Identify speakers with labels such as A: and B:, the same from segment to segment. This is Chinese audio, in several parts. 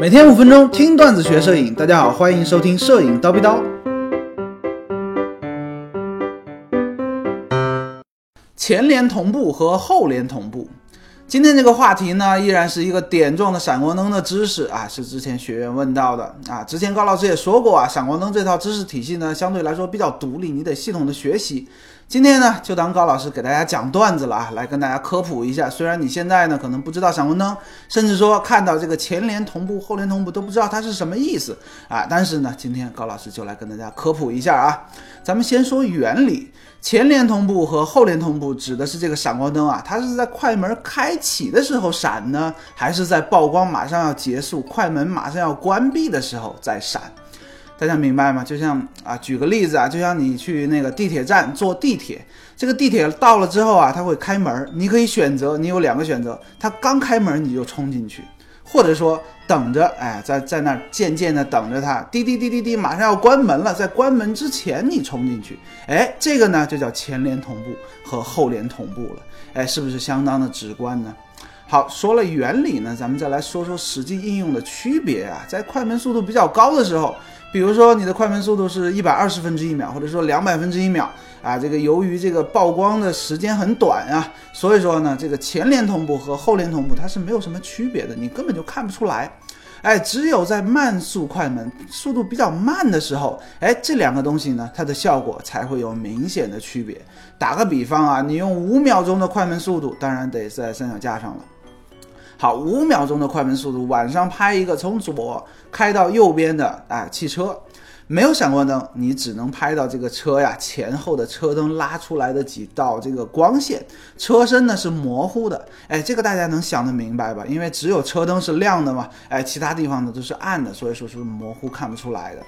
A: 每天五分钟听段子学摄影，大家好，欢迎收听摄影叨逼叨。前联同步和后联同步，今天这个话题呢，依然是一个点状的闪光灯的知识啊，是之前学员问到的啊。之前高老师也说过啊，闪光灯这套知识体系呢，相对来说比较独立，你得系统的学习。今天呢，就当高老师给大家讲段子了啊，来跟大家科普一下。虽然你现在呢可能不知道闪光灯，甚至说看到这个前联同步、后联同步都不知道它是什么意思啊，但是呢，今天高老师就来跟大家科普一下啊。咱们先说原理，前联同步和后联同步指的是这个闪光灯啊，它是在快门开启的时候闪呢，还是在曝光马上要结束、快门马上要关闭的时候再闪？大家明白吗？就像啊，举个例子啊，就像你去那个地铁站坐地铁，这个地铁到了之后啊，它会开门，你可以选择，你有两个选择，它刚开门你就冲进去，或者说等着，哎，在在那儿渐渐的等着它，滴滴滴滴滴，马上要关门了，在关门之前你冲进去，哎，这个呢就叫前联同步和后联同步了，哎，是不是相当的直观呢？好，说了原理呢，咱们再来说说实际应用的区别啊，在快门速度比较高的时候。比如说你的快门速度是一百二十分之一秒，或者说两百分之一秒啊，这个由于这个曝光的时间很短啊，所以说呢，这个前联同步和后联同步它是没有什么区别的，你根本就看不出来。哎，只有在慢速快门速度比较慢的时候，哎，这两个东西呢，它的效果才会有明显的区别。打个比方啊，你用五秒钟的快门速度，当然得在三脚架上了。好，五秒钟的快门速度，晚上拍一个从左开到右边的哎汽车，没有闪光灯，你只能拍到这个车呀前后的车灯拉出来的几道这个光线，车身呢是模糊的，哎，这个大家能想得明白吧？因为只有车灯是亮的嘛，哎，其他地方呢都是暗的，所以说是模糊看不出来的。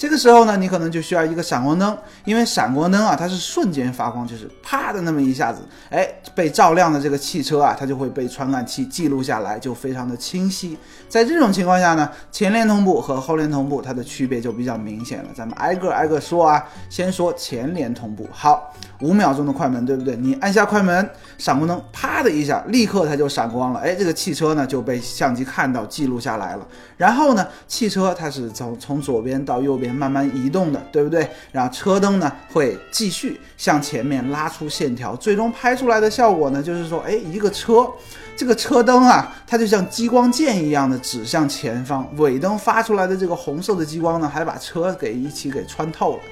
A: 这个时候呢，你可能就需要一个闪光灯，因为闪光灯啊，它是瞬间发光，就是啪的那么一下子，哎，被照亮的这个汽车啊，它就会被传感器记录下来，就非常的清晰。在这种情况下呢，前联同步和后联同步它的区别就比较明显了。咱们挨个挨个说啊，先说前联同步。好，五秒钟的快门，对不对？你按下快门，闪光灯啪的一下，立刻它就闪光了，哎，这个汽车呢就被相机看到记录下来了。然后呢，汽车它是从从左边到右边。慢慢移动的，对不对？然后车灯呢会继续向前面拉出线条，最终拍出来的效果呢，就是说，哎，一个车，这个车灯啊，它就像激光剑一样的指向前方，尾灯发出来的这个红色的激光呢，还把车给一起给穿透了。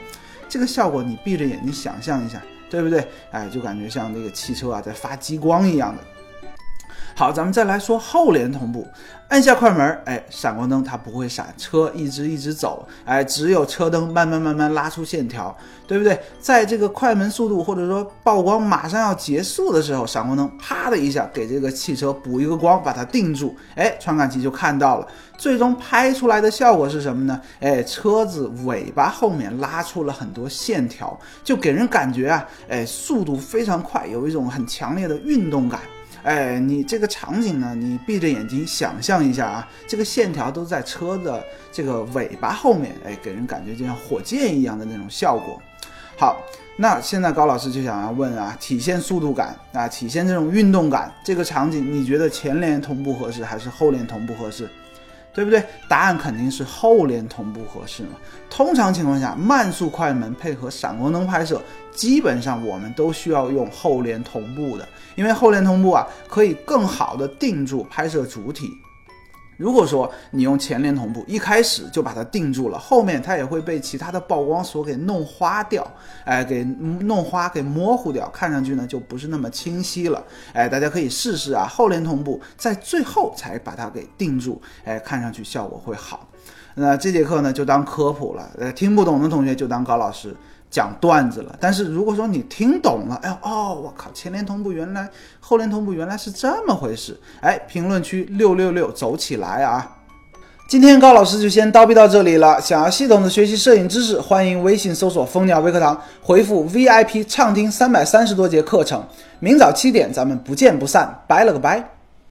A: 这个效果你闭着眼睛想象一下，对不对？哎，就感觉像这个汽车啊在发激光一样的。好，咱们再来说后联同步，按下快门，哎，闪光灯它不会闪，车一直一直走，哎，只有车灯慢慢慢慢拉出线条，对不对？在这个快门速度或者说曝光马上要结束的时候，闪光灯啪的一下给这个汽车补一个光，把它定住，哎，传感器就看到了，最终拍出来的效果是什么呢？哎，车子尾巴后面拉出了很多线条，就给人感觉啊，哎，速度非常快，有一种很强烈的运动感。哎，你这个场景呢？你闭着眼睛想象一下啊，这个线条都在车的这个尾巴后面，哎，给人感觉就像火箭一样的那种效果。好，那现在高老师就想要问啊，体现速度感啊，体现这种运动感，这个场景你觉得前脸同步合适还是后脸同步合适？对不对？答案肯定是后联同步合适嘛。通常情况下，慢速快门配合闪光灯拍摄，基本上我们都需要用后联同步的，因为后联同步啊，可以更好的定住拍摄主体。如果说你用前联同步，一开始就把它定住了，后面它也会被其他的曝光所给弄花掉，哎，给弄花给模糊掉，看上去呢就不是那么清晰了，哎，大家可以试试啊，后联同步在最后才把它给定住，哎，看上去效果会好。那这节课呢就当科普了，呃，听不懂的同学就当高老师。讲段子了，但是如果说你听懂了，哎哦，我靠，前联同步原来，后联同步原来是这么回事，哎，评论区六六六走起来啊！今天高老师就先叨逼到这里了，想要系统的学习摄影知识，欢迎微信搜索蜂鸟微课堂，回复 VIP 畅听三百三十多节课程，明早七点咱们不见不散，拜了个拜。